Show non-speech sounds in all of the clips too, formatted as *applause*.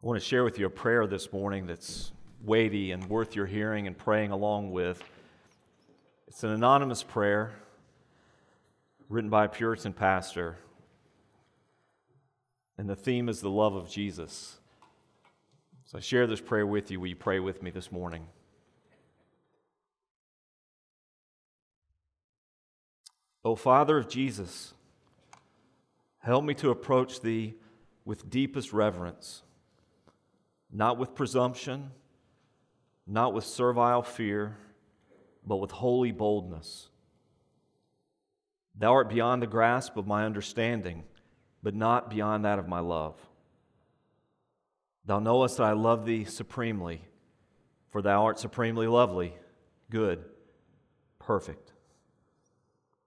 I want to share with you a prayer this morning that's weighty and worth your hearing and praying along with. It's an anonymous prayer written by a Puritan pastor, and the theme is the love of Jesus. So I share this prayer with you. Will you pray with me this morning? O Father of Jesus, help me to approach Thee with deepest reverence, not with presumption, not with servile fear, but with holy boldness. Thou art beyond the grasp of my understanding, but not beyond that of my love. Thou knowest that I love thee supremely, for thou art supremely lovely, good, perfect.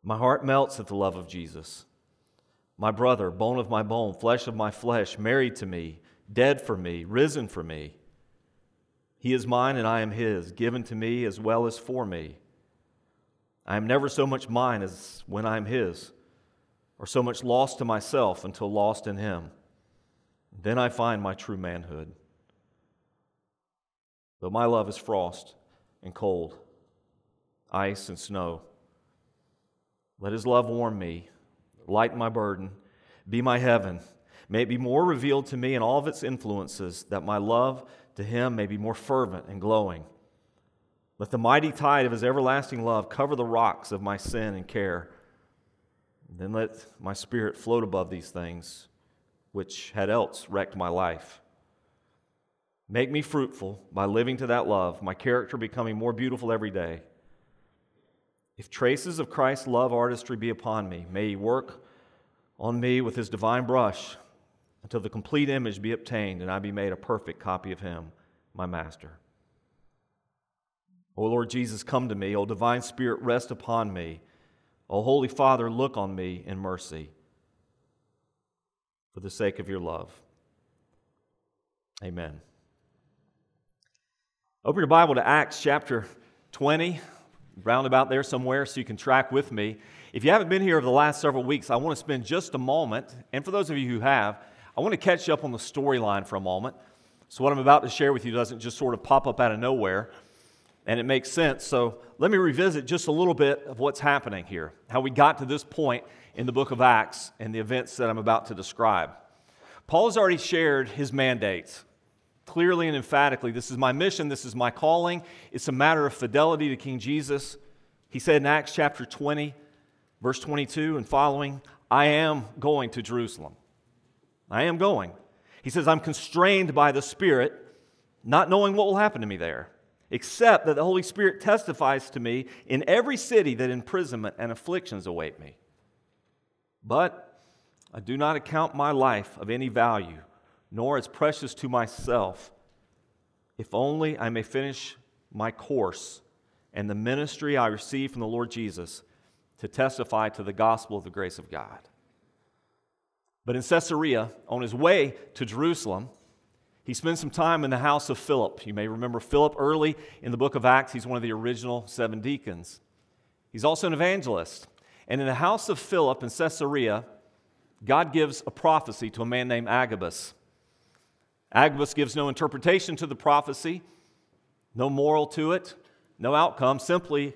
My heart melts at the love of Jesus. My brother, bone of my bone, flesh of my flesh, married to me, dead for me, risen for me. He is mine and I am his, given to me as well as for me. I am never so much mine as when I am his, or so much lost to myself until lost in him. Then I find my true manhood. Though my love is frost and cold, ice and snow, let his love warm me, lighten my burden, be my heaven. May it be more revealed to me in all of its influences, that my love to him may be more fervent and glowing. Let the mighty tide of his everlasting love cover the rocks of my sin and care. Then let my spirit float above these things, which had else wrecked my life. Make me fruitful by living to that love, my character becoming more beautiful every day. If traces of Christ's love artistry be upon me, may he work on me with his divine brush until the complete image be obtained and I be made a perfect copy of him, my master. O Lord Jesus, come to me. O divine Spirit, rest upon me. O Holy Father, look on me in mercy for the sake of your love. Amen. Open your Bible to Acts chapter 20 roundabout there somewhere so you can track with me. If you haven't been here over the last several weeks, I want to spend just a moment, and for those of you who have, I want to catch up on the storyline for a moment. So, what I'm about to share with you doesn't just sort of pop up out of nowhere, and it makes sense. So, let me revisit just a little bit of what's happening here, how we got to this point in the book of Acts and the events that I'm about to describe. Paul has already shared his mandates clearly and emphatically this is my mission, this is my calling. It's a matter of fidelity to King Jesus. He said in Acts chapter 20, verse 22 and following, I am going to Jerusalem. I am going. He says, I'm constrained by the Spirit, not knowing what will happen to me there, except that the Holy Spirit testifies to me in every city that imprisonment and afflictions await me. But I do not account my life of any value nor as precious to myself, if only I may finish my course and the ministry I receive from the Lord Jesus to testify to the gospel of the grace of God. But in Caesarea, on his way to Jerusalem, he spends some time in the house of Philip. You may remember Philip early in the book of Acts. He's one of the original seven deacons. He's also an evangelist. And in the house of Philip in Caesarea, God gives a prophecy to a man named Agabus. Agabus gives no interpretation to the prophecy, no moral to it, no outcome, simply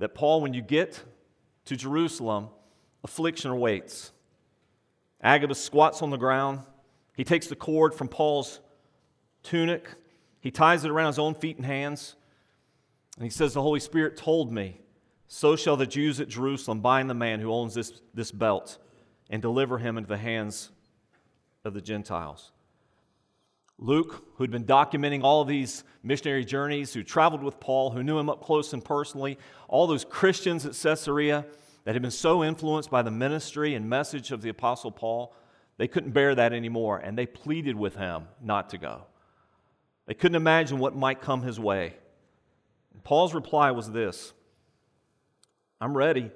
that Paul, when you get to Jerusalem, affliction awaits. Agabus squats on the ground. He takes the cord from Paul's tunic, he ties it around his own feet and hands, and he says, The Holy Spirit told me, so shall the Jews at Jerusalem bind the man who owns this, this belt and deliver him into the hands of the Gentiles. Luke, who'd been documenting all these missionary journeys, who traveled with Paul, who knew him up close and personally, all those Christians at Caesarea that had been so influenced by the ministry and message of the Apostle Paul, they couldn't bear that anymore, and they pleaded with him not to go. They couldn't imagine what might come his way. Paul's reply was this I'm ready,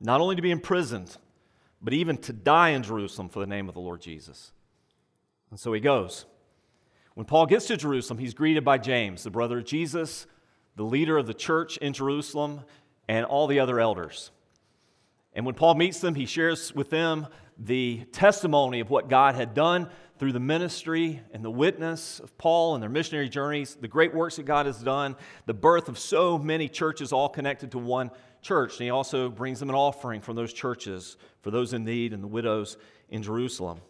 not only to be imprisoned, but even to die in Jerusalem for the name of the Lord Jesus. And so he goes. When Paul gets to Jerusalem, he's greeted by James, the brother of Jesus, the leader of the church in Jerusalem, and all the other elders. And when Paul meets them, he shares with them the testimony of what God had done through the ministry and the witness of Paul and their missionary journeys, the great works that God has done, the birth of so many churches all connected to one church. And he also brings them an offering from those churches for those in need and the widows in Jerusalem.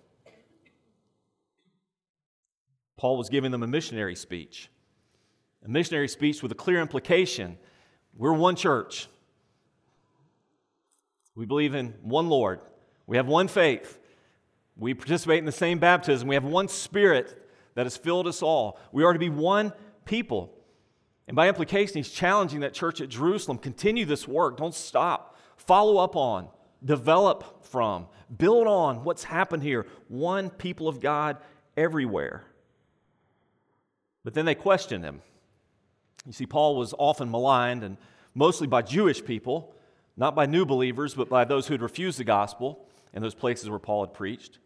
Paul was giving them a missionary speech, a missionary speech with a clear implication. We're one church. We believe in one Lord. We have one faith. We participate in the same baptism. We have one Spirit that has filled us all. We are to be one people. And by implication, he's challenging that church at Jerusalem continue this work, don't stop. Follow up on, develop from, build on what's happened here. One people of God everywhere. But then they question him. You see, Paul was often maligned, and mostly by Jewish people, not by new believers, but by those who had refused the gospel in those places where Paul had preached.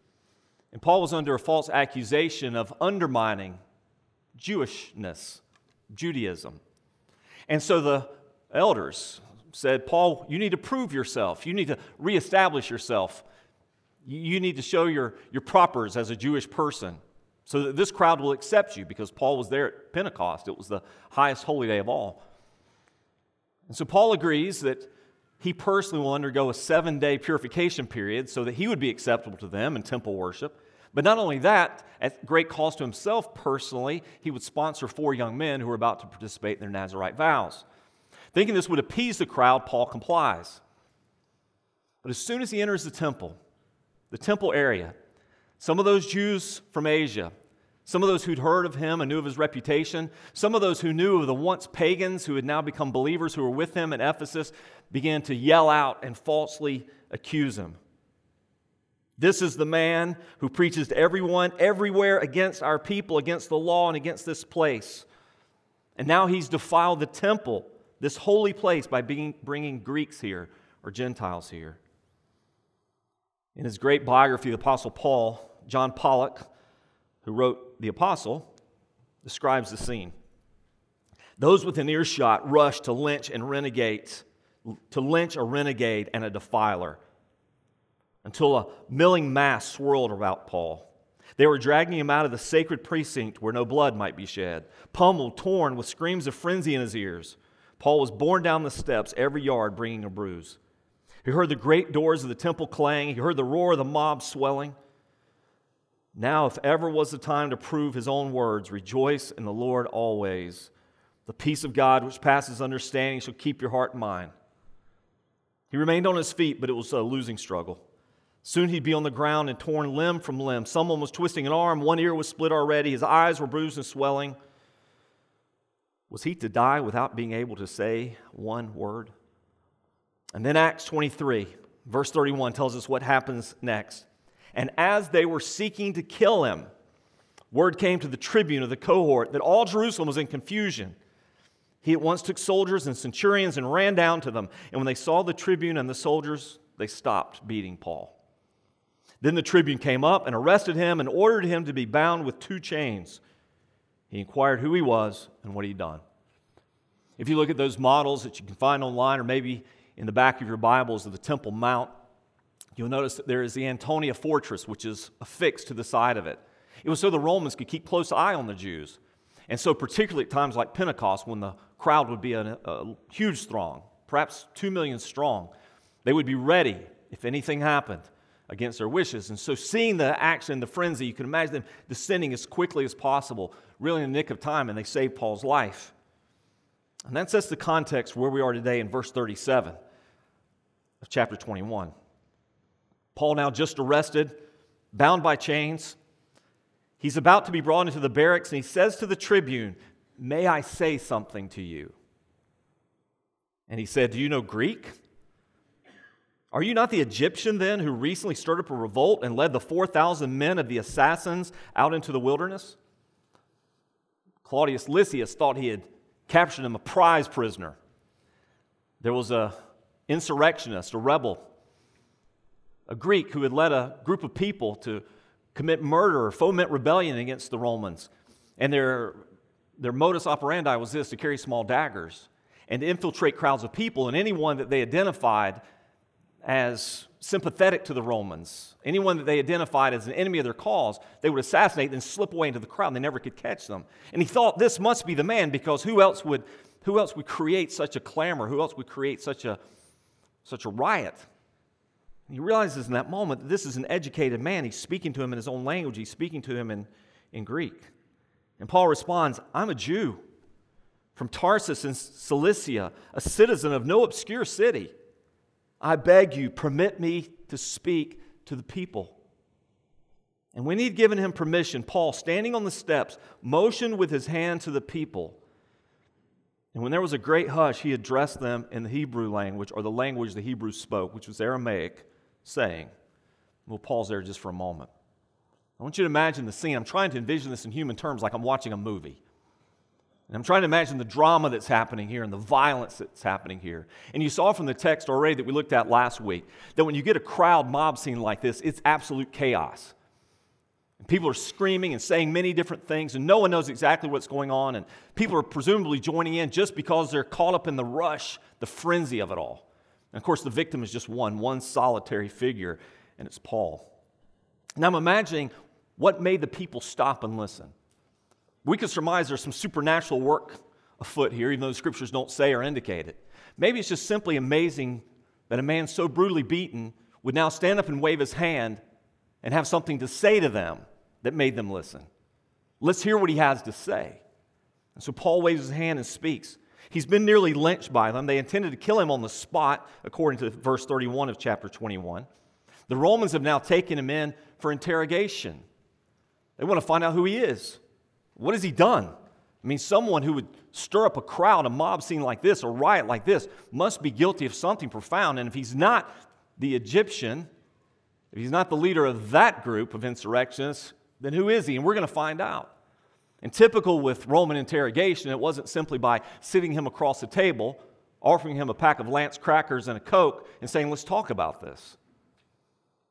And Paul was under a false accusation of undermining Jewishness, Judaism. And so the elders said, Paul, you need to prove yourself. You need to reestablish yourself. You need to show your, your propers as a Jewish person so that this crowd will accept you because Paul was there at Pentecost. It was the highest holy day of all. And so Paul agrees that he personally will undergo a seven day purification period so that he would be acceptable to them in temple worship. But not only that, at great cost to himself personally, he would sponsor four young men who were about to participate in their Nazarite vows. Thinking this would appease the crowd, Paul complies. But as soon as he enters the temple, the temple area, some of those Jews from Asia, some of those who'd heard of him and knew of his reputation, some of those who knew of the once pagans who had now become believers who were with him in Ephesus, began to yell out and falsely accuse him. This is the man who preaches to everyone, everywhere against our people, against the law, and against this place. And now he's defiled the temple, this holy place, by bringing Greeks here or Gentiles here. In his great biography, the Apostle Paul, John Pollock, who wrote The Apostle, describes the scene. Those within earshot rushed to lynch and renegade, to lynch a renegade and a defiler, until a milling mass swirled about Paul. They were dragging him out of the sacred precinct where no blood might be shed, pummeled, torn, with screams of frenzy in his ears. Paul was borne down the steps, every yard bringing a bruise. He heard the great doors of the temple clang. He heard the roar of the mob swelling. Now, if ever was the time to prove his own words, rejoice in the Lord always. The peace of God, which passes understanding, shall keep your heart and mind. He remained on his feet, but it was a losing struggle. Soon he'd be on the ground and torn limb from limb. Someone was twisting an arm, one ear was split already, his eyes were bruised and swelling. Was he to die without being able to say one word? And then Acts 23, verse 31, tells us what happens next. And as they were seeking to kill him, word came to the tribune of the cohort that all Jerusalem was in confusion. He at once took soldiers and centurions and ran down to them. And when they saw the tribune and the soldiers, they stopped beating Paul. Then the tribune came up and arrested him and ordered him to be bound with two chains. He inquired who he was and what he'd done. If you look at those models that you can find online or maybe in the back of your Bibles of the Temple Mount, you'll notice that there is the Antonia Fortress, which is affixed to the side of it. It was so the Romans could keep close eye on the Jews. And so, particularly at times like Pentecost, when the crowd would be a, a huge throng, perhaps two million strong, they would be ready if anything happened against their wishes. And so, seeing the action, the frenzy, you can imagine them descending as quickly as possible, really in the nick of time, and they saved Paul's life. And that sets the context where we are today in verse 37 of chapter 21. Paul, now just arrested, bound by chains, he's about to be brought into the barracks, and he says to the tribune, May I say something to you? And he said, Do you know Greek? Are you not the Egyptian then who recently stirred up a revolt and led the 4,000 men of the assassins out into the wilderness? Claudius Lysias thought he had captured him a prize prisoner. There was a insurrectionist, a rebel, a Greek who had led a group of people to commit murder or foment rebellion against the Romans. And their, their modus operandi was this to carry small daggers and to infiltrate crowds of people, and anyone that they identified as sympathetic to the Romans. Anyone that they identified as an enemy of their cause, they would assassinate and slip away into the crowd, and they never could catch them. And he thought this must be the man because who else would, who else would create such a clamor? Who else would create such a, such a riot? He realizes in that moment that this is an educated man. He's speaking to him in his own language, he's speaking to him in, in Greek. And Paul responds, I'm a Jew from Tarsus in Cilicia, a citizen of no obscure city. I beg you, permit me to speak to the people. And when he'd given him permission, Paul, standing on the steps, motioned with his hand to the people. And when there was a great hush, he addressed them in the Hebrew language, or the language the Hebrews spoke, which was Aramaic, saying, We'll pause there just for a moment. I want you to imagine the scene. I'm trying to envision this in human terms like I'm watching a movie. And I'm trying to imagine the drama that's happening here and the violence that's happening here. And you saw from the text already that we looked at last week that when you get a crowd mob scene like this, it's absolute chaos. And people are screaming and saying many different things, and no one knows exactly what's going on. And people are presumably joining in just because they're caught up in the rush, the frenzy of it all. And of course, the victim is just one, one solitary figure, and it's Paul. Now I'm imagining what made the people stop and listen. We could surmise there's some supernatural work afoot here, even though the scriptures don't say or indicate it. Maybe it's just simply amazing that a man so brutally beaten would now stand up and wave his hand and have something to say to them that made them listen. Let's hear what he has to say. And so Paul waves his hand and speaks. He's been nearly lynched by them. They intended to kill him on the spot, according to verse 31 of chapter 21. The Romans have now taken him in for interrogation. They want to find out who he is. What has he done? I mean, someone who would stir up a crowd, a mob scene like this, a riot like this, must be guilty of something profound. And if he's not the Egyptian, if he's not the leader of that group of insurrectionists, then who is he? And we're going to find out. And typical with Roman interrogation, it wasn't simply by sitting him across the table, offering him a pack of Lance crackers and a Coke, and saying, let's talk about this.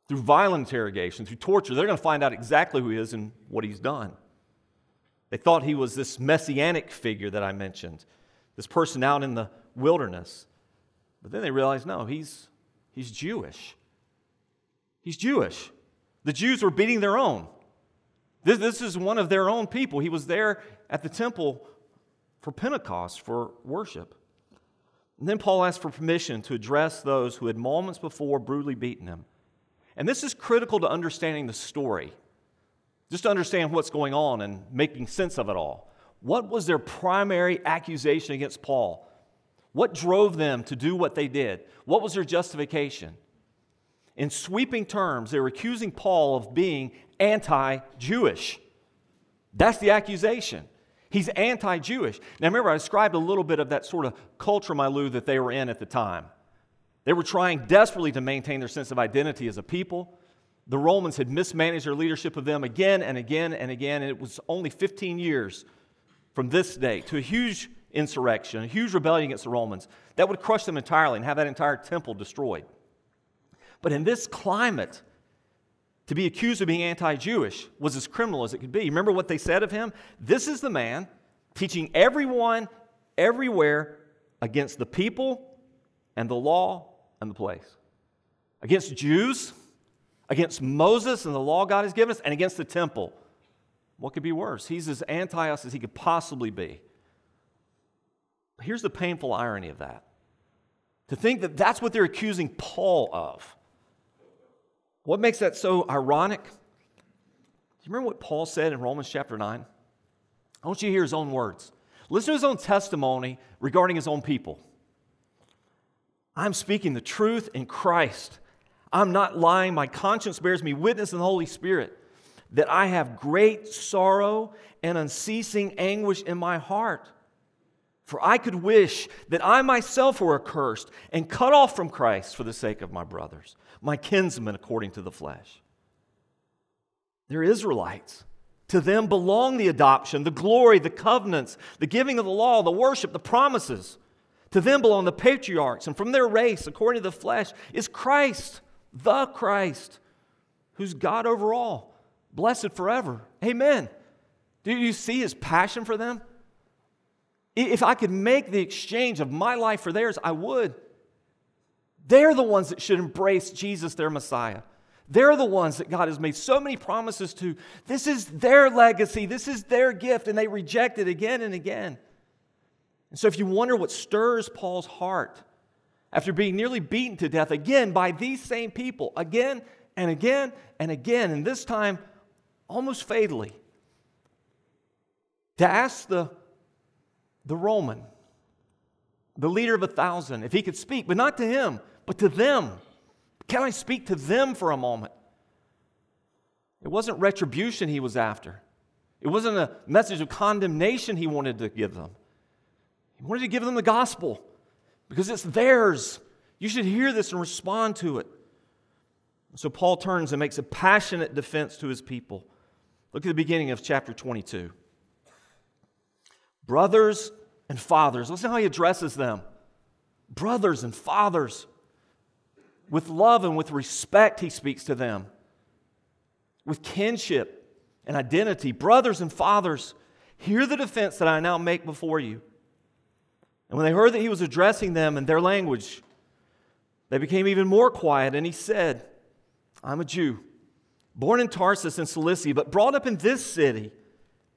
Through violent interrogation, through torture, they're going to find out exactly who he is and what he's done. They thought he was this messianic figure that I mentioned, this person out in the wilderness. But then they realized no, he's, he's Jewish. He's Jewish. The Jews were beating their own. This, this is one of their own people. He was there at the temple for Pentecost, for worship. And then Paul asked for permission to address those who had moments before brutally beaten him. And this is critical to understanding the story just to understand what's going on and making sense of it all. What was their primary accusation against Paul? What drove them to do what they did? What was their justification? In sweeping terms, they were accusing Paul of being anti Jewish. That's the accusation. He's anti Jewish. Now, remember, I described a little bit of that sort of culture milieu that they were in at the time. They were trying desperately to maintain their sense of identity as a people the Romans had mismanaged their leadership of them again and again and again, and it was only 15 years from this day to a huge insurrection, a huge rebellion against the Romans that would crush them entirely and have that entire temple destroyed. But in this climate, to be accused of being anti Jewish was as criminal as it could be. Remember what they said of him? This is the man teaching everyone, everywhere, against the people and the law and the place. Against Jews, against Moses and the law God has given us, and against the temple. What could be worse? He's as anti us as he could possibly be. Here's the painful irony of that to think that that's what they're accusing Paul of. What makes that so ironic? Do you remember what Paul said in Romans chapter 9? I want you to hear his own words. Listen to his own testimony regarding his own people. I'm speaking the truth in Christ. I'm not lying. My conscience bears me witness in the Holy Spirit that I have great sorrow and unceasing anguish in my heart. For I could wish that I myself were accursed and cut off from Christ for the sake of my brothers, my kinsmen according to the flesh. They're Israelites. To them belong the adoption, the glory, the covenants, the giving of the law, the worship, the promises. To them belong the patriarchs, and from their race, according to the flesh, is Christ the Christ, who's God over all, blessed forever. Amen. Do you see his passion for them? If I could make the exchange of my life for theirs, I would. They're the ones that should embrace Jesus, their Messiah. They're the ones that God has made so many promises to. This is their legacy, this is their gift, and they reject it again and again. And so, if you wonder what stirs Paul's heart after being nearly beaten to death again by these same people, again and again and again, and this time almost fatally, to ask the, the Roman, the leader of a thousand, if he could speak, but not to him, but to them. Can I speak to them for a moment? It wasn't retribution he was after. It wasn't a message of condemnation he wanted to give them. He wanted to give them the gospel because it's theirs. You should hear this and respond to it. So Paul turns and makes a passionate defense to his people. Look at the beginning of chapter 22. Brothers and fathers, listen how he addresses them. Brothers and fathers. With love and with respect, he speaks to them. With kinship and identity. Brothers and fathers, hear the defense that I now make before you. And when they heard that he was addressing them in their language, they became even more quiet. And he said, I'm a Jew, born in Tarsus in Cilicia, but brought up in this city,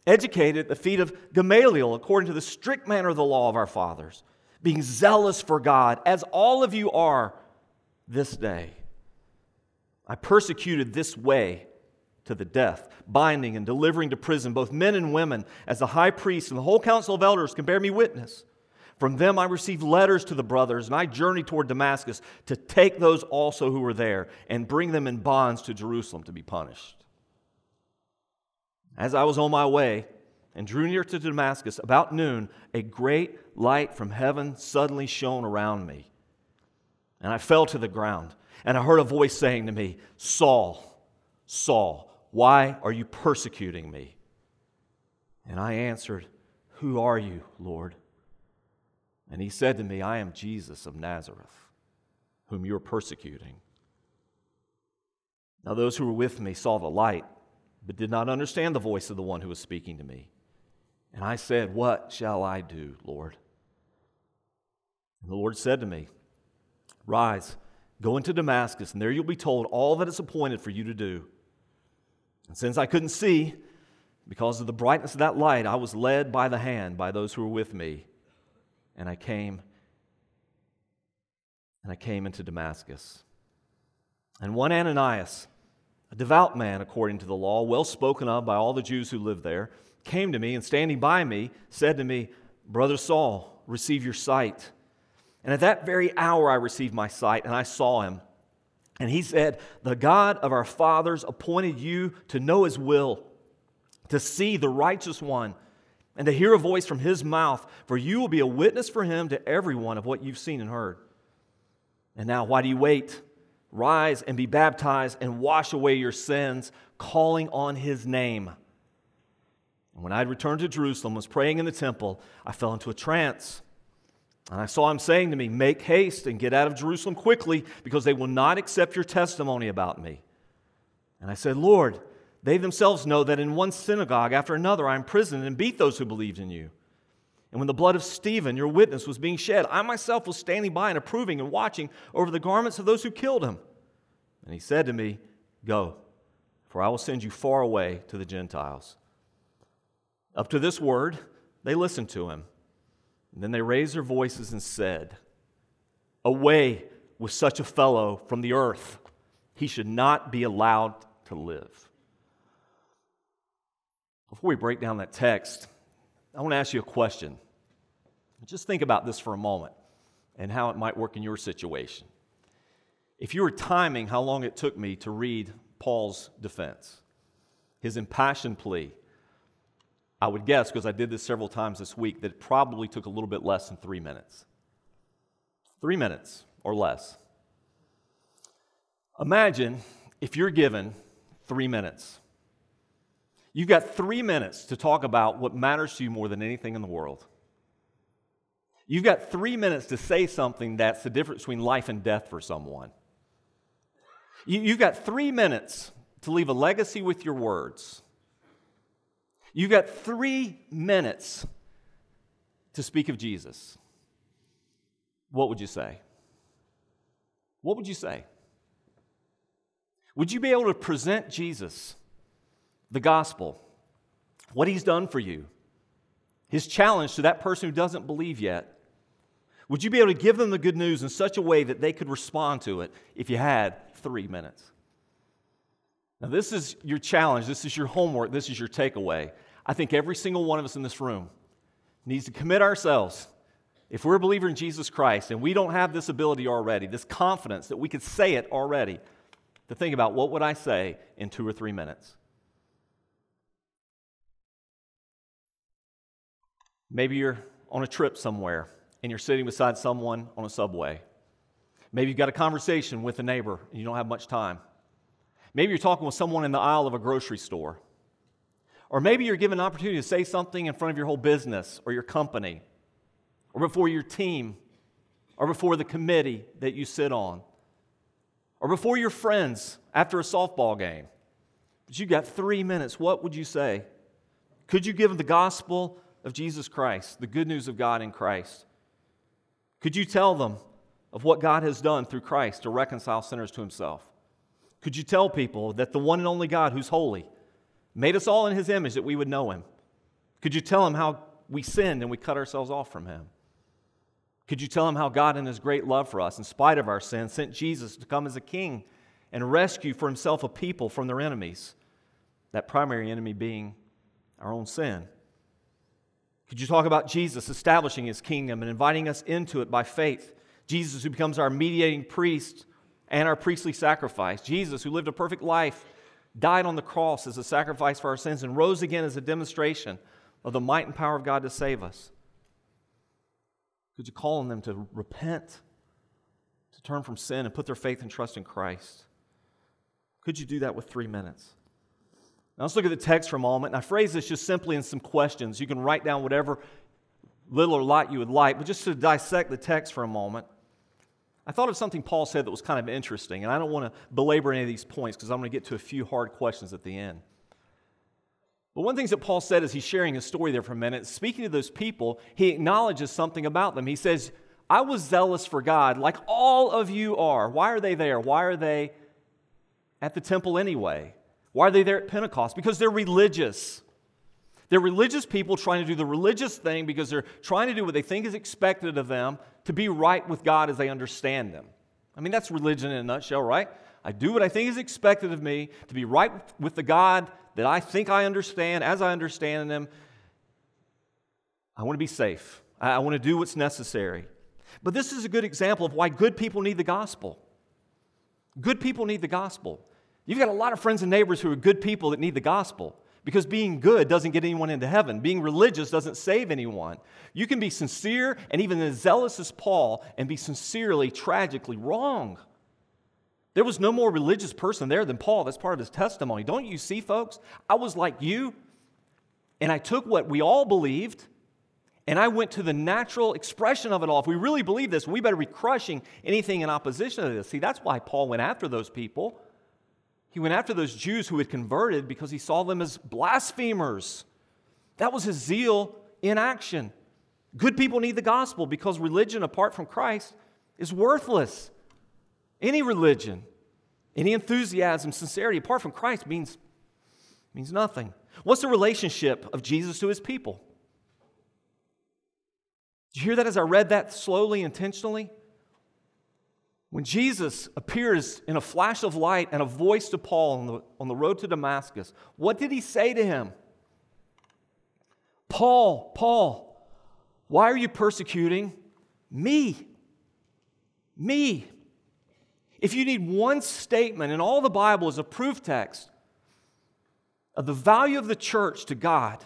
educated at the feet of Gamaliel, according to the strict manner of the law of our fathers, being zealous for God, as all of you are this day. I persecuted this way to the death, binding and delivering to prison both men and women, as the high priest and the whole council of elders can bear me witness. From them I received letters to the brothers, and I journeyed toward Damascus to take those also who were there and bring them in bonds to Jerusalem to be punished. As I was on my way and drew near to Damascus, about noon, a great light from heaven suddenly shone around me. And I fell to the ground, and I heard a voice saying to me, Saul, Saul, why are you persecuting me? And I answered, Who are you, Lord? And he said to me, I am Jesus of Nazareth, whom you are persecuting. Now, those who were with me saw the light, but did not understand the voice of the one who was speaking to me. And I said, What shall I do, Lord? And the Lord said to me, Rise, go into Damascus, and there you'll be told all that is appointed for you to do. And since I couldn't see, because of the brightness of that light, I was led by the hand by those who were with me, and I came and I came into Damascus. And one Ananias, a devout man according to the law, well spoken of by all the Jews who lived there, came to me and standing by me said to me, Brother Saul, receive your sight. And at that very hour, I received my sight and I saw him. And he said, The God of our fathers appointed you to know his will, to see the righteous one, and to hear a voice from his mouth, for you will be a witness for him to everyone of what you've seen and heard. And now, why do you wait? Rise and be baptized and wash away your sins, calling on his name. And when I had returned to Jerusalem, was praying in the temple, I fell into a trance. And I saw him saying to me, Make haste and get out of Jerusalem quickly, because they will not accept your testimony about me. And I said, Lord, they themselves know that in one synagogue after another I imprisoned and beat those who believed in you. And when the blood of Stephen, your witness, was being shed, I myself was standing by and approving and watching over the garments of those who killed him. And he said to me, Go, for I will send you far away to the Gentiles. Up to this word, they listened to him. And then they raised their voices and said, Away with such a fellow from the earth. He should not be allowed to live. Before we break down that text, I want to ask you a question. Just think about this for a moment and how it might work in your situation. If you were timing how long it took me to read Paul's defense, his impassioned plea, I would guess, because I did this several times this week, that it probably took a little bit less than three minutes. Three minutes or less. Imagine if you're given three minutes. You've got three minutes to talk about what matters to you more than anything in the world. You've got three minutes to say something that's the difference between life and death for someone. You've got three minutes to leave a legacy with your words. You've got three minutes to speak of Jesus. What would you say? what would you say? Would you be able to present Jesus, the gospel, what he's done for you, his challenge to that person who doesn't believe yet? Would you be able to give them the good news in such a way that they could respond to it if you had three minutes? Now, this is your challenge. This is your homework. This is your takeaway. I think every single one of us in this room needs to commit ourselves. If we're a believer in Jesus Christ and we don't have this ability already, this confidence that we could say it already, to think about what would I say in two or three minutes? Maybe you're on a trip somewhere and you're sitting beside someone on a subway. Maybe you've got a conversation with a neighbor and you don't have much time. Maybe you're talking with someone in the aisle of a grocery store. Or maybe you're given an opportunity to say something in front of your whole business or your company, or before your team, or before the committee that you sit on, or before your friends after a softball game. But you've got three minutes. What would you say? Could you give them the gospel of Jesus Christ, the good news of God in Christ? Could you tell them of what God has done through Christ to reconcile sinners to himself? Could you tell people that the one and only God who's holy made us all in his image that we would know him? Could you tell him how we sinned and we cut ourselves off from him? Could you tell him how God, in his great love for us, in spite of our sin, sent Jesus to come as a king and rescue for himself a people from their enemies? That primary enemy being our own sin. Could you talk about Jesus establishing his kingdom and inviting us into it by faith? Jesus, who becomes our mediating priest and our priestly sacrifice. Jesus, who lived a perfect life, died on the cross as a sacrifice for our sins, and rose again as a demonstration of the might and power of God to save us. Could you call on them to repent, to turn from sin, and put their faith and trust in Christ? Could you do that with three minutes? Now let's look at the text for a moment. And I phrase this just simply in some questions. You can write down whatever little or lot you would like, but just to dissect the text for a moment. I thought of something Paul said that was kind of interesting, and I don't want to belabor any of these points because I'm going to get to a few hard questions at the end. But one of the things that Paul said as he's sharing his story there for a minute, speaking to those people, he acknowledges something about them. He says, I was zealous for God like all of you are. Why are they there? Why are they at the temple anyway? Why are they there at Pentecost? Because they're religious. They're religious people trying to do the religious thing because they're trying to do what they think is expected of them to be right with God as they understand them. I mean, that's religion in a nutshell, right? I do what I think is expected of me to be right with the God that I think I understand as I understand Him. I want to be safe. I want to do what's necessary. But this is a good example of why good people need the gospel. Good people need the gospel. You've got a lot of friends and neighbors who are good people that need the gospel because being good doesn't get anyone into heaven. Being religious doesn't save anyone. You can be sincere and even as zealous as Paul and be sincerely, tragically wrong. There was no more religious person there than Paul. That's part of his testimony. Don't you see, folks? I was like you, and I took what we all believed and I went to the natural expression of it all. If we really believe this, we better be crushing anything in opposition to this. See, that's why Paul went after those people. He went after those Jews who had converted because he saw them as blasphemers. That was his zeal in action. Good people need the gospel because religion apart from Christ is worthless. Any religion, any enthusiasm, sincerity apart from Christ means, means nothing. What's the relationship of Jesus to his people? Did you hear that as I read that slowly, intentionally? When Jesus appears in a flash of light and a voice to Paul on the, on the road to Damascus, what did he say to him? Paul, Paul, why are you persecuting me? Me. If you need one statement in all the Bible as a proof text of the value of the church to God,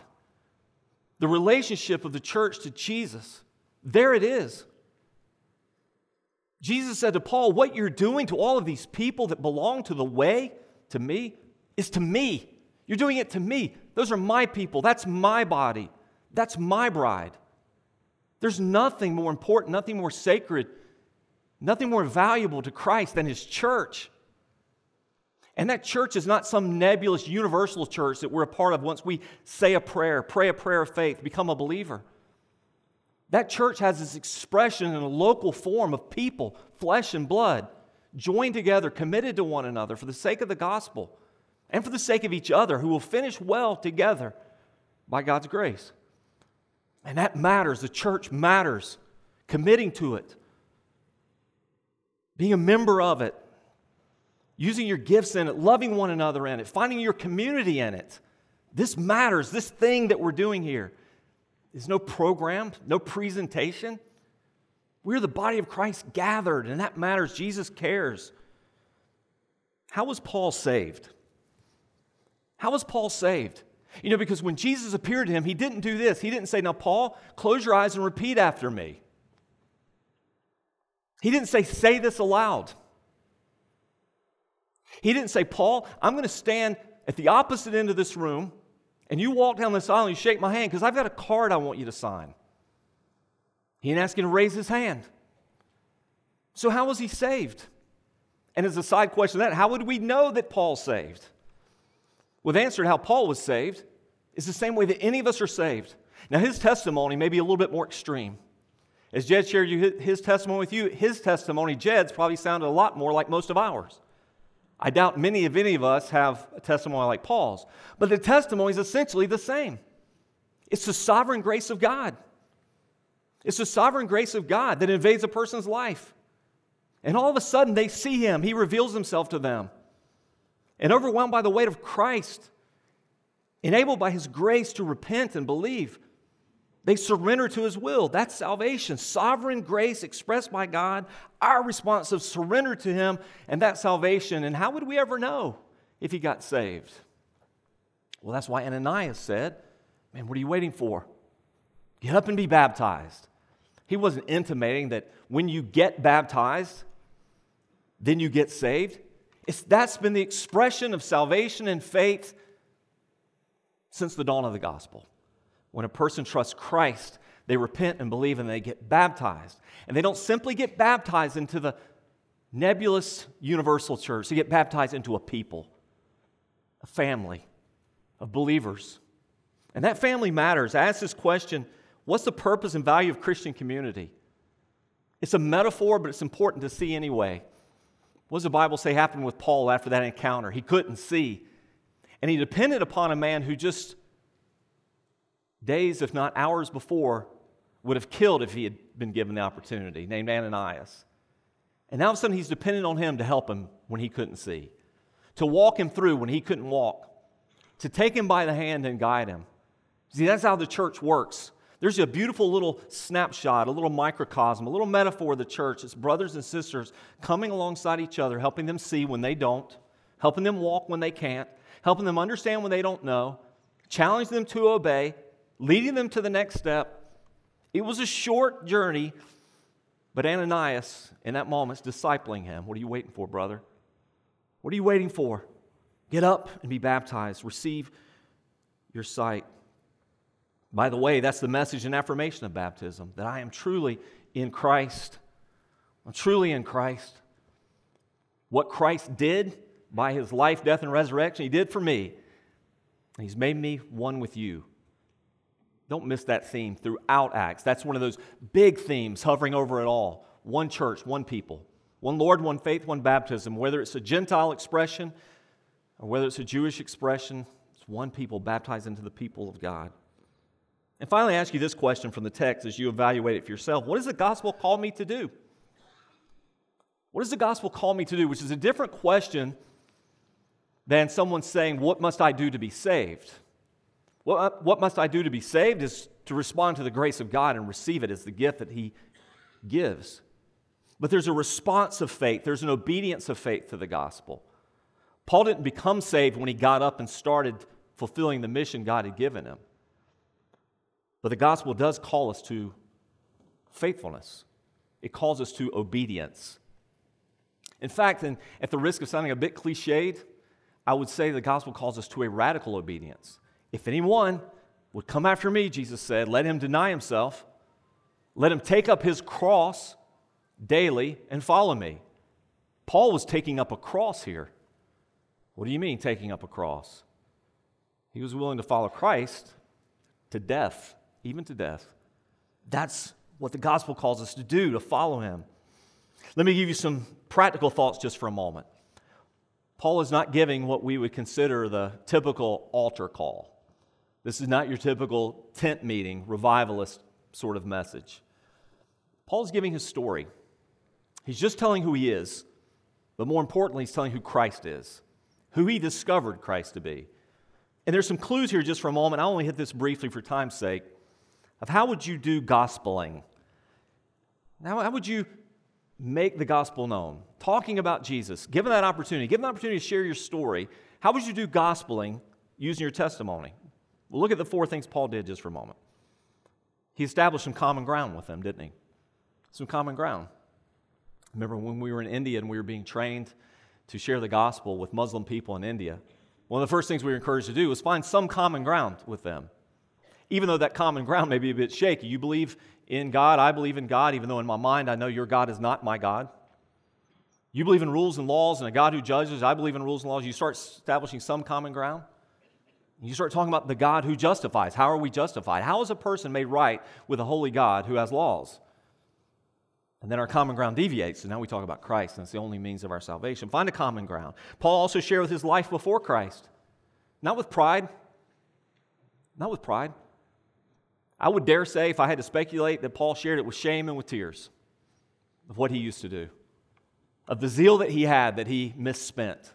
the relationship of the church to Jesus, there it is. Jesus said to Paul, What you're doing to all of these people that belong to the way, to me, is to me. You're doing it to me. Those are my people. That's my body. That's my bride. There's nothing more important, nothing more sacred, nothing more valuable to Christ than his church. And that church is not some nebulous universal church that we're a part of once we say a prayer, pray a prayer of faith, become a believer. That church has its expression in a local form of people, flesh and blood. joined together, committed to one another for the sake of the gospel and for the sake of each other, who will finish well together by God's grace. And that matters. The church matters. Committing to it, being a member of it, using your gifts in it, loving one another in it, finding your community in it. This matters. This thing that we're doing here is no program, no presentation. We're the body of Christ gathered, and that matters. Jesus cares. How was Paul saved? How was Paul saved? You know, because when Jesus appeared to him, he didn't do this. He didn't say, Now, Paul, close your eyes and repeat after me. He didn't say, Say this aloud. He didn't say, Paul, I'm going to stand at the opposite end of this room, and you walk down this aisle and you shake my hand because I've got a card I want you to sign. He didn't ask to raise his hand. So, how was he saved? And as a side question to that, how would we know that Paul's saved? We've answered how Paul was saved. is the same way that any of us are saved. Now, his testimony may be a little bit more extreme. As Jed shared his testimony with you, his testimony, Jed's, probably sounded a lot more like most of ours. I doubt many, if any of us, have a testimony like Paul's. But the testimony is essentially the same. It's the sovereign grace of God. It's the sovereign grace of God that invades a person's life. And all of a sudden, they see him. He reveals himself to them. And overwhelmed by the weight of Christ, enabled by his grace to repent and believe, they surrender to his will. That's salvation. Sovereign grace expressed by God, our response of surrender to him, and that salvation. And how would we ever know if he got saved? Well, that's why Ananias said, Man, what are you waiting for? Get up and be baptized. He wasn't intimating that when you get baptized, then you get saved. It's, that's been the expression of salvation and faith since the dawn of the gospel. When a person trusts Christ, they repent and believe and they get baptized. And they don't simply get baptized into the nebulous universal church, they get baptized into a people, a family of believers. And that family matters. I ask this question What's the purpose and value of Christian community? It's a metaphor, but it's important to see anyway. What does the Bible say happened with Paul after that encounter? He couldn't see. And he depended upon a man who just days, if not hours before, would have killed if he had been given the opportunity, named Ananias. And now all of a sudden he's dependent on him to help him when he couldn't see, to walk him through when he couldn't walk, to take him by the hand and guide him. See, that's how the church works. There's a beautiful little snapshot, a little microcosm, a little metaphor of the church. It's brothers and sisters coming alongside each other, helping them see when they don't, helping them walk when they can't, helping them understand when they don't know, challenging them to obey, leading them to the next step. It was a short journey, but Ananias, in that moment, is discipling him. What are you waiting for, brother? What are you waiting for? Get up and be baptized. Receive your sight. By the way, that's the message and affirmation of baptism that I am truly in Christ. I'm truly in Christ. What Christ did by his life, death, and resurrection, he did for me. He's made me one with you. Don't miss that theme throughout Acts. That's one of those big themes hovering over it all. One church, one people, one Lord, one faith, one baptism. Whether it's a Gentile expression or whether it's a Jewish expression, it's one people baptized into the people of God. And finally, I ask you this question from the text as you evaluate it for yourself What does the gospel call me to do? What does the gospel call me to do? Which is a different question than someone saying, What must I do to be saved? What, uh, what must I do to be saved is to respond to the grace of God and receive it as the gift that He gives. But there's a response of faith, there's an obedience of faith to the gospel. Paul didn't become saved when he got up and started fulfilling the mission God had given him. But the gospel does call us to faithfulness, it calls us to obedience. In fact, and at the risk of sounding a bit cliched, I would say the gospel calls us to a radical obedience. If anyone would come after me, Jesus said, let him deny himself, let him take up his cross daily and follow me. Paul was taking up a cross here. What do you mean, taking up a cross? He was willing to follow Christ to death even to death. That's what the gospel calls us to do, to follow him. Let me give you some practical thoughts just for a moment. Paul is not giving what we would consider the typical altar call. This is not your typical tent meeting, revivalist sort of message. Paul's giving his story. He's just telling who he is, but more importantly, he's telling who Christ is, who he discovered Christ to be. And there's some clues here just for a moment. I'll only hit this briefly for time's sake of how would you do gospeling? Now, how would you make the gospel known? Talking about Jesus, given that opportunity, given the opportunity to share your story, how would you do gospeling using your testimony? Well, look at the four things Paul did just for a moment. He established some common ground with them, didn't he? Some common ground. Remember when we were in India and we were being trained to share the gospel with Muslim people in India? One of the first things we were encouraged to do was find some common ground with them. Even though that common ground may be a bit shaky. You believe in God, I believe in God, even though in my mind I know your God is not my God. You believe in rules and laws and a God who judges, I believe in rules and laws. You start establishing some common ground. You start talking about the God who justifies. How are we justified? How is a person made right with a holy God who has laws? And then our common ground deviates, and now we talk about Christ, and it's the only means of our salvation. Find a common ground. Paul also shared with his life before Christ, not with pride, not with pride. I would dare say, if I had to speculate, that Paul shared it with shame and with tears of what he used to do, of the zeal that he had that he misspent,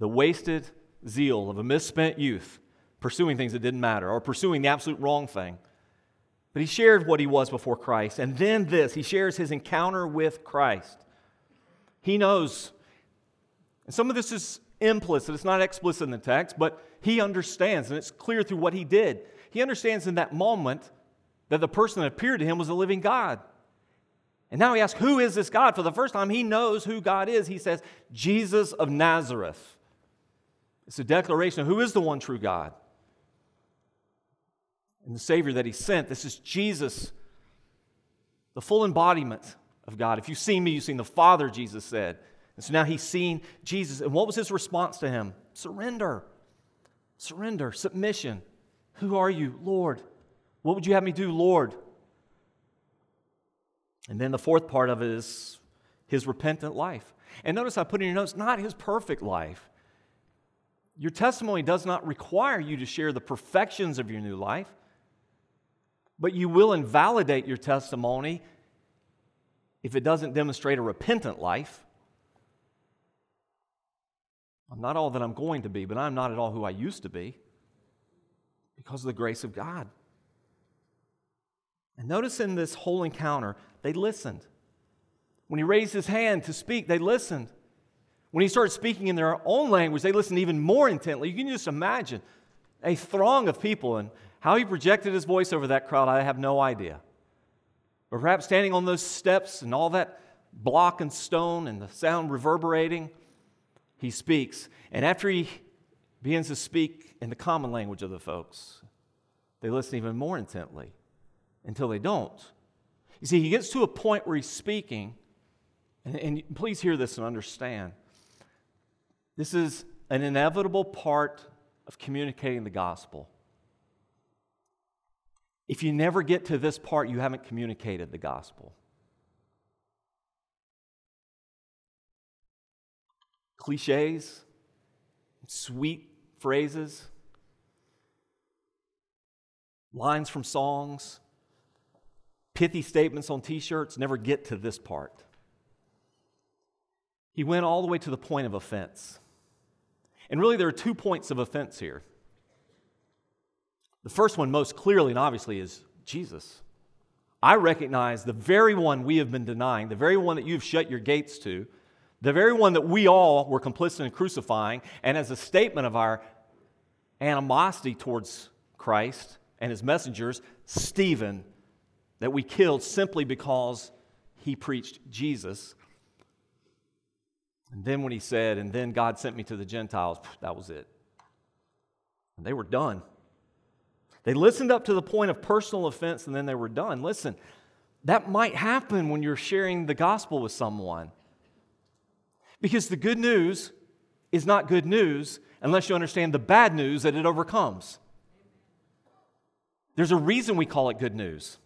the wasted zeal of a misspent youth pursuing things that didn't matter or pursuing the absolute wrong thing. But he shared what he was before Christ. And then this, he shares his encounter with Christ. He knows, and some of this is implicit, it's not explicit in the text, but he understands, and it's clear through what he did. He understands in that moment that the person that appeared to him was a living God. And now he asks, Who is this God? For the first time, he knows who God is. He says, Jesus of Nazareth. It's a declaration of who is the one true God and the Savior that He sent. This is Jesus, the full embodiment of God. If you've seen me, you've seen the Father, Jesus said. And so now he's seen Jesus. And what was his response to him? Surrender. Surrender, submission. Who are you, Lord? What would you have me do, Lord? And then the fourth part of it is his repentant life. And notice I put in your notes, not his perfect life. Your testimony does not require you to share the perfections of your new life but you will invalidate your testimony if it doesn't demonstrate a repentant life. I'm not all that I'm going to be, but I'm not at all who I used to be because of the grace of God. And notice in this whole encounter, they listened. When he raised his hand to speak, they listened. When he started speaking in their own language, they listened even more intently. You can just imagine a throng of people. And how he projected his voice over that crowd, I have no idea. But perhaps standing on those steps and all that block and stone and the sound reverberating, he speaks. And after he begins to speak in the common language of the folks, they listen even more intently until they don't. You see, he gets to a point where he's speaking, and, and please hear this and understand. This is an inevitable part of communicating the gospel. If you never get to this part, you haven't communicated the gospel. Cliches, sweet phrases, lines from songs, pithy statements on t shirts never get to this part. He went all the way to the point of offense. And really, there are two points of offense here. The first one, most clearly and obviously, is Jesus. I recognize the very one we have been denying, the very one that you've shut your gates to, the very one that we all were complicit in crucifying, and as a statement of our animosity towards Christ and his messengers, Stephen, that we killed simply because he preached Jesus. And then when he said, and then God sent me to the Gentiles, that was it. And they were done. They listened up to the point of personal offense and then they were done. Listen, that might happen when you're sharing the gospel with someone. Because the good news is not good news unless you understand the bad news that it overcomes. There's a reason we call it good news.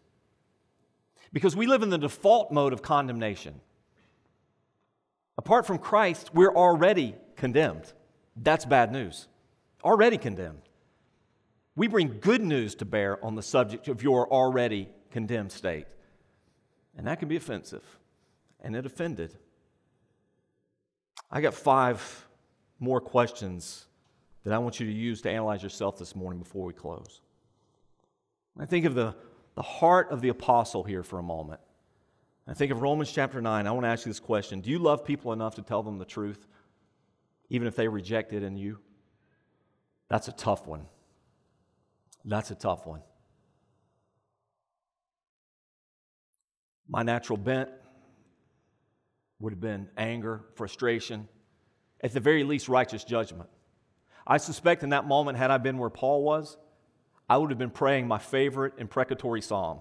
Because we live in the default mode of condemnation. Apart from Christ, we're already condemned. That's bad news. Already condemned. We bring good news to bear on the subject of your already condemned state. And that can be offensive. And it offended. I got five more questions that I want you to use to analyze yourself this morning before we close. I think of the, the heart of the apostle here for a moment. I think of Romans chapter 9. I want to ask you this question Do you love people enough to tell them the truth, even if they reject it in you? That's a tough one. That's a tough one. My natural bent would have been anger, frustration, at the very least, righteous judgment. I suspect in that moment, had I been where Paul was, I would have been praying my favorite imprecatory psalm.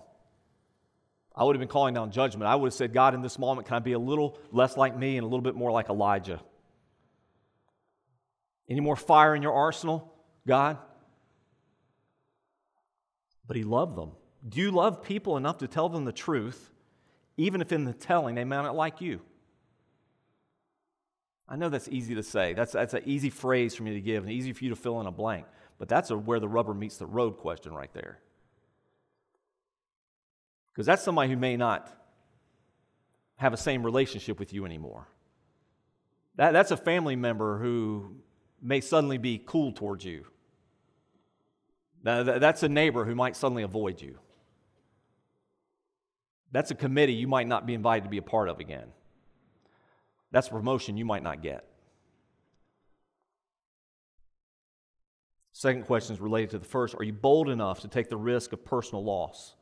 I would have been calling down judgment. I would have said, God, in this moment, can I be a little less like me and a little bit more like Elijah? Any more fire in your arsenal, God? But he loved them. Do you love people enough to tell them the truth, even if in the telling they may not like you? I know that's easy to say. That's, that's an easy phrase for me to give and easy for you to fill in a blank. But that's a, where the rubber meets the road question right there. Because that's somebody who may not have a same relationship with you anymore. That, that's a family member who may suddenly be cool towards you. That, that's a neighbor who might suddenly avoid you. That's a committee you might not be invited to be a part of again. That's a promotion you might not get. Second question is related to the first. Are you bold enough to take the risk of personal loss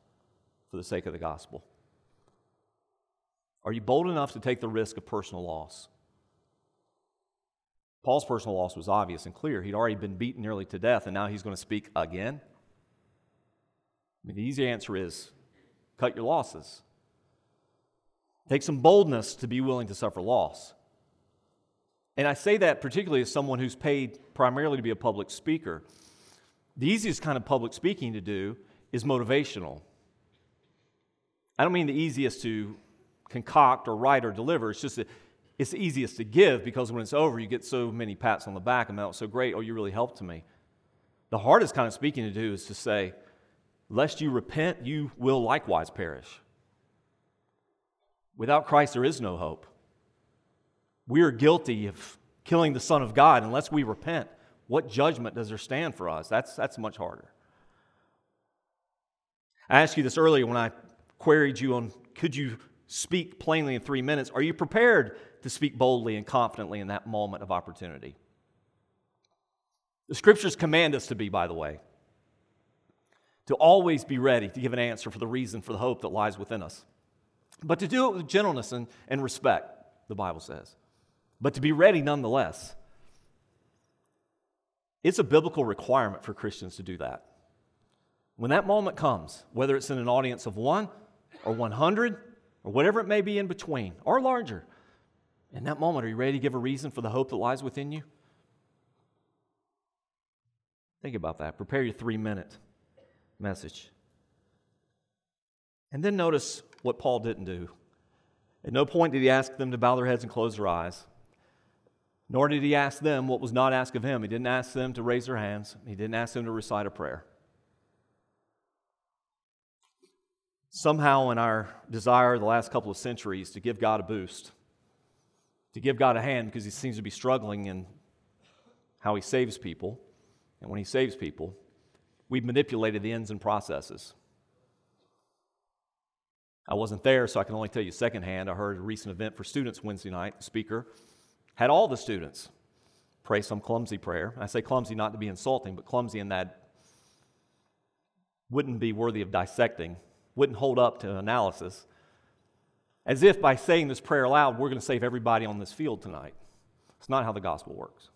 for the sake of the gospel? Are you bold enough to take the risk of personal loss? Paul's personal loss was obvious and clear. He'd already been beaten nearly to death, and now he's going to speak again. I mean, the easy answer is cut your losses. Take some boldness to be willing to suffer loss. And I say that particularly as someone who's paid primarily to be a public speaker. The easiest kind of public speaking to do is motivational. I don't mean the easiest to concoct or write or deliver. It's just that it's the easiest to give because when it's over, you get so many pats on the back and that was so great. Oh, you really helped me. The hardest kind of speaking to do is to say, lest you repent, you will likewise perish. Without Christ, there is no hope. We are guilty of killing the Son of God unless we repent. What judgment does there stand for us? That's, that's much harder. I asked you this earlier when I queried you on could you speak plainly in three minutes? Are you prepared to speak boldly and confidently in that moment of opportunity? The scriptures command us to be, by the way, to always be ready to give an answer for the reason for the hope that lies within us. But to do it with gentleness and, and respect, the Bible says. But to be ready nonetheless. It's a biblical requirement for Christians to do that. When that moment comes, whether it's in an audience of one or 100 or whatever it may be in between or larger, in that moment, are you ready to give a reason for the hope that lies within you? Think about that. Prepare your three minute message. And then notice what Paul didn't do. At no point did he ask them to bow their heads and close their eyes, nor did he ask them what was not asked of him. He didn't ask them to raise their hands, he didn't ask them to recite a prayer. Somehow, in our desire the last couple of centuries to give God a boost, to give God a hand because he seems to be struggling in how he saves people, and when he saves people, we've manipulated the ends and processes. I wasn't there, so I can only tell you secondhand. I heard a recent event for students Wednesday night. The speaker had all the students pray some clumsy prayer. I say clumsy not to be insulting, but clumsy in that wouldn't be worthy of dissecting, wouldn't hold up to analysis. As if by saying this prayer aloud, we're going to save everybody on this field tonight. It's not how the gospel works.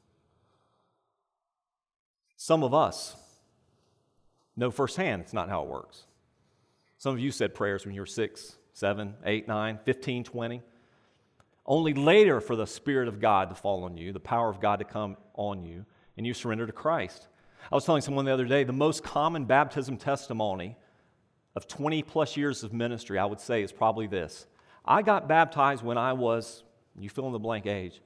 Some of us know firsthand it's not how it works. Some of you said prayers when you were six, seven, eight, nine, 15, 20. Only later for the Spirit of God to fall on you, the power of God to come on you, and you surrender to Christ. I was telling someone the other day the most common baptism testimony of 20 plus years of ministry, I would say, is probably this I got baptized when I was You fill in the blank age.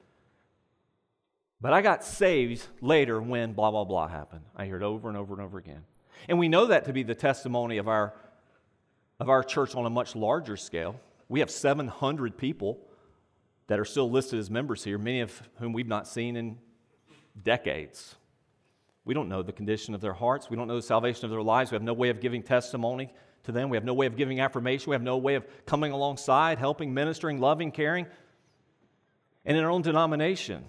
But I got saved later when blah, blah, blah happened. I hear it over and over and over again. And we know that to be the testimony of our, of our church on a much larger scale. We have 700 people that are still listed as members here, many of whom we've not seen in decades. We don't know the condition of their hearts. We don't know the salvation of their lives. We have no way of giving testimony to them. We have no way of giving affirmation. We have no way of coming alongside, helping, ministering, loving, caring. And in our own denomination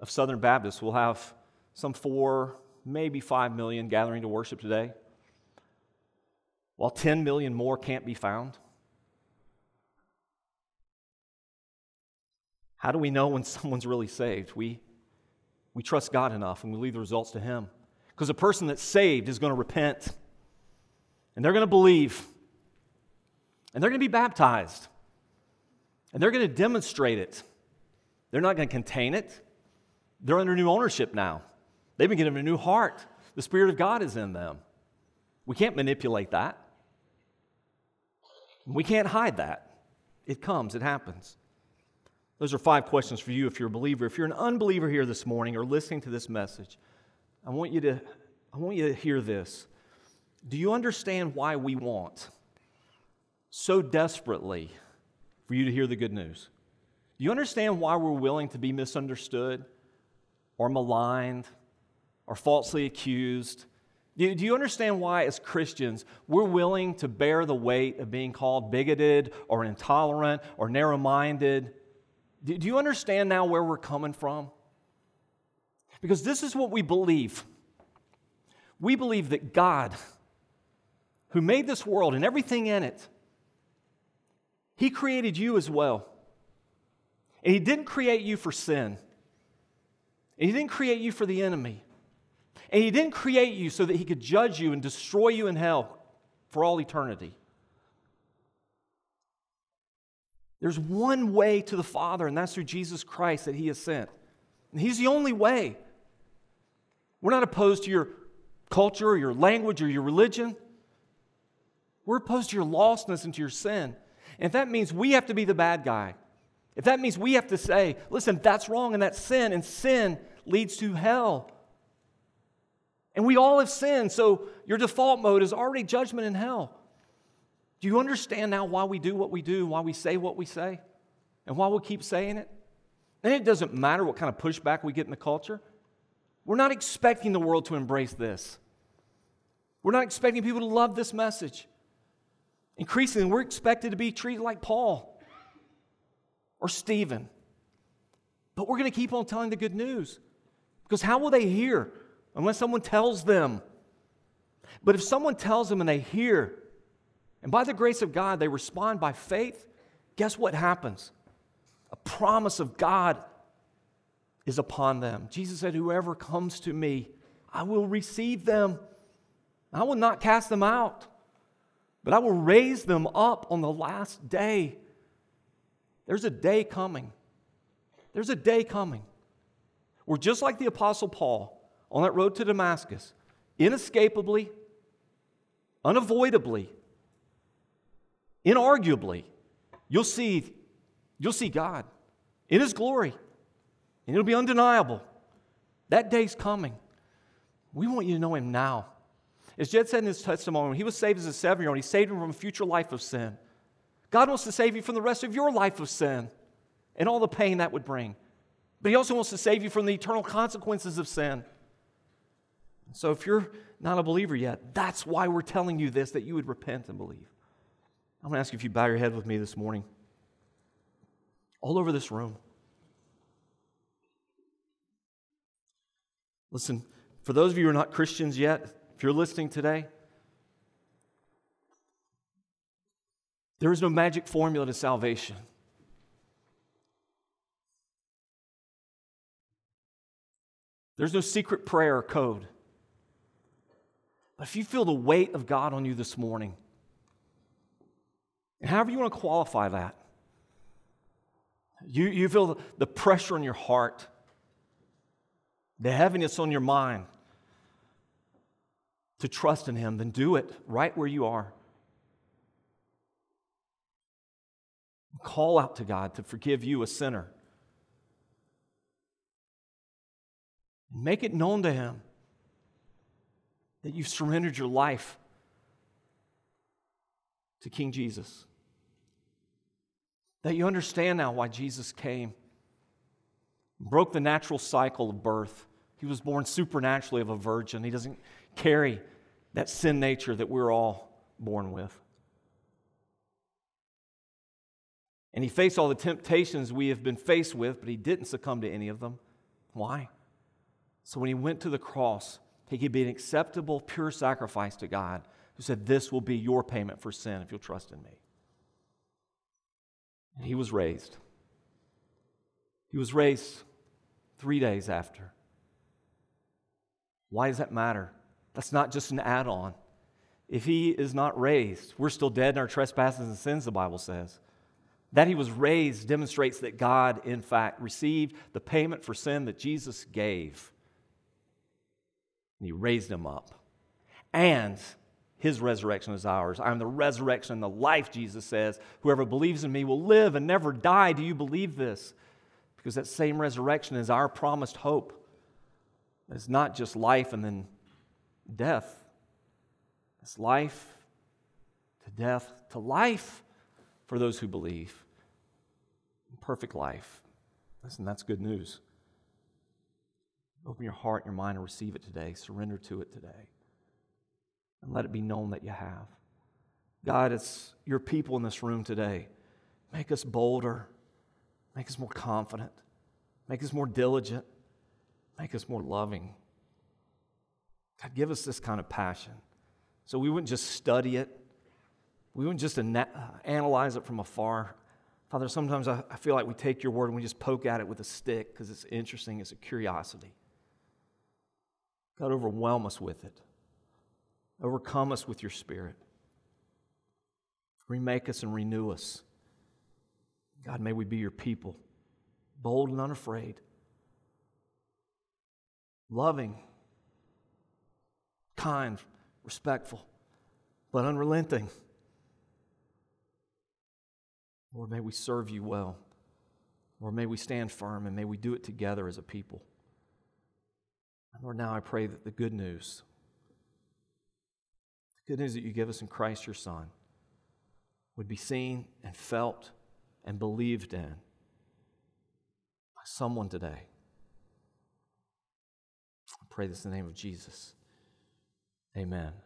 of Southern Baptists, we'll have some four, maybe five million gathering to worship today, while 10 million more can't be found. How do we know when *laughs* someone's really saved? We, we trust God enough and we leave the results to Him. Because a person that's saved is going to repent and they're going to believe and they're going to be baptized and they're going to demonstrate it. They're not going to contain it. They're under new ownership now. They've been given a new heart. The Spirit of God is in them. We can't manipulate that. We can't hide that. It comes, it happens. Those are five questions for you if you're a believer. If you're an unbeliever here this morning or listening to this message, I want you to, I want you to hear this. Do you understand why we want so desperately for you to hear the good news? Do you understand why we're willing to be misunderstood or maligned or falsely accused? Do you understand why, as Christians, we're willing to bear the weight of being called bigoted or intolerant or narrow minded? Do you understand now where we're coming from? Because this is what we believe. We believe that God, who made this world and everything in it, He created you as well. And He didn't create you for sin, and He didn't create you for the enemy. And He didn't create you so that He could judge you and destroy you in hell for all eternity. There's one way to the Father, and that's through Jesus Christ that He has sent. And He's the only way. We're not opposed to your culture or your language or your religion. We're opposed to your lostness and to your sin. And if that means we have to be the bad guy, if that means we have to say, listen, that's wrong and that's sin, and sin leads to hell. And we all have sinned, so your default mode is already judgment in hell. Do you understand now why we do what we do, why we say what we say, and why we keep saying it? And it doesn't matter what kind of pushback we get in the culture. We're not expecting the world to embrace this. We're not expecting people to love this message. Increasingly, we're expected to be treated like Paul or Stephen. But we're going to keep on telling the good news. Because how will they hear unless someone tells them? But if someone tells them and they hear, and by the grace of God, they respond by faith. Guess what happens? A promise of God is upon them. Jesus said, Whoever comes to me, I will receive them. I will not cast them out, but I will raise them up on the last day. There's a day coming. There's a day coming where, just like the Apostle Paul on that road to Damascus, inescapably, unavoidably, inarguably, you'll see, you'll see God in His glory, and it'll be undeniable. That day's coming. We want you to know Him now. As Jed said in his testimony, when he was saved as a seven year old, he saved him from a future life of sin. God wants to save you from the rest of your life of sin and all the pain that would bring. But He also wants to save you from the eternal consequences of sin. So if you're not a believer yet, that's why we're telling you this, that you would repent and believe. I'm going to ask you if you bow your head with me this morning. All over this room. Listen, for those of you who are not Christians yet, if you're listening today, there is no magic formula to salvation. There's no secret prayer or code. But if you feel the weight of God on you this morning, and however you want to qualify that, you, you feel the pressure on your heart, the heaviness on your mind to trust in Him, then do it right where you are. Call out to God to forgive you, a sinner. Make it known to Him that you've surrendered your life to King Jesus. That you understand now why Jesus came, broke the natural cycle of birth. He was born supernaturally of a virgin. He doesn't carry that sin nature that we're all born with. And he faced all the temptations we have been faced with, but he didn't succumb to any of them. Why? So when he went to the cross, he could be an acceptable, pure sacrifice to God who said, This will be your payment for sin if you'll trust in me. And he was raised. He was raised three days after. Why does that matter? That's not just an add on. If he is not raised, we're still dead in our trespasses and sins, the Bible says. That he was raised demonstrates that God, in fact, received the payment for sin that Jesus gave. And he raised him up. And his resurrection is ours. I am the resurrection and the life, Jesus says. Whoever believes in me will live and never die. Do you believe this? Because that same resurrection is our promised hope. It's not just life and then death, it's life to death to life for those who believe. Perfect life. Listen, that's good news. Open your heart, and your mind, and receive it today. Surrender to it today. And let it be known that you have. God, it's your people in this room today. Make us bolder. Make us more confident. Make us more diligent. Make us more loving. God, give us this kind of passion so we wouldn't just study it, we wouldn't just ana- uh, analyze it from afar. Father, sometimes I, I feel like we take your word and we just poke at it with a stick because it's interesting, it's a curiosity. God, overwhelm us with it. Overcome us with your spirit. Remake us and renew us. God, may we be your people, bold and unafraid, loving, kind, respectful, but unrelenting. Lord, may we serve you well. Lord, may we stand firm and may we do it together as a people. Lord, now I pray that the good news, the good news that you give us in Christ your Son, would be seen and felt and believed in by someone today. I pray this in the name of Jesus. Amen.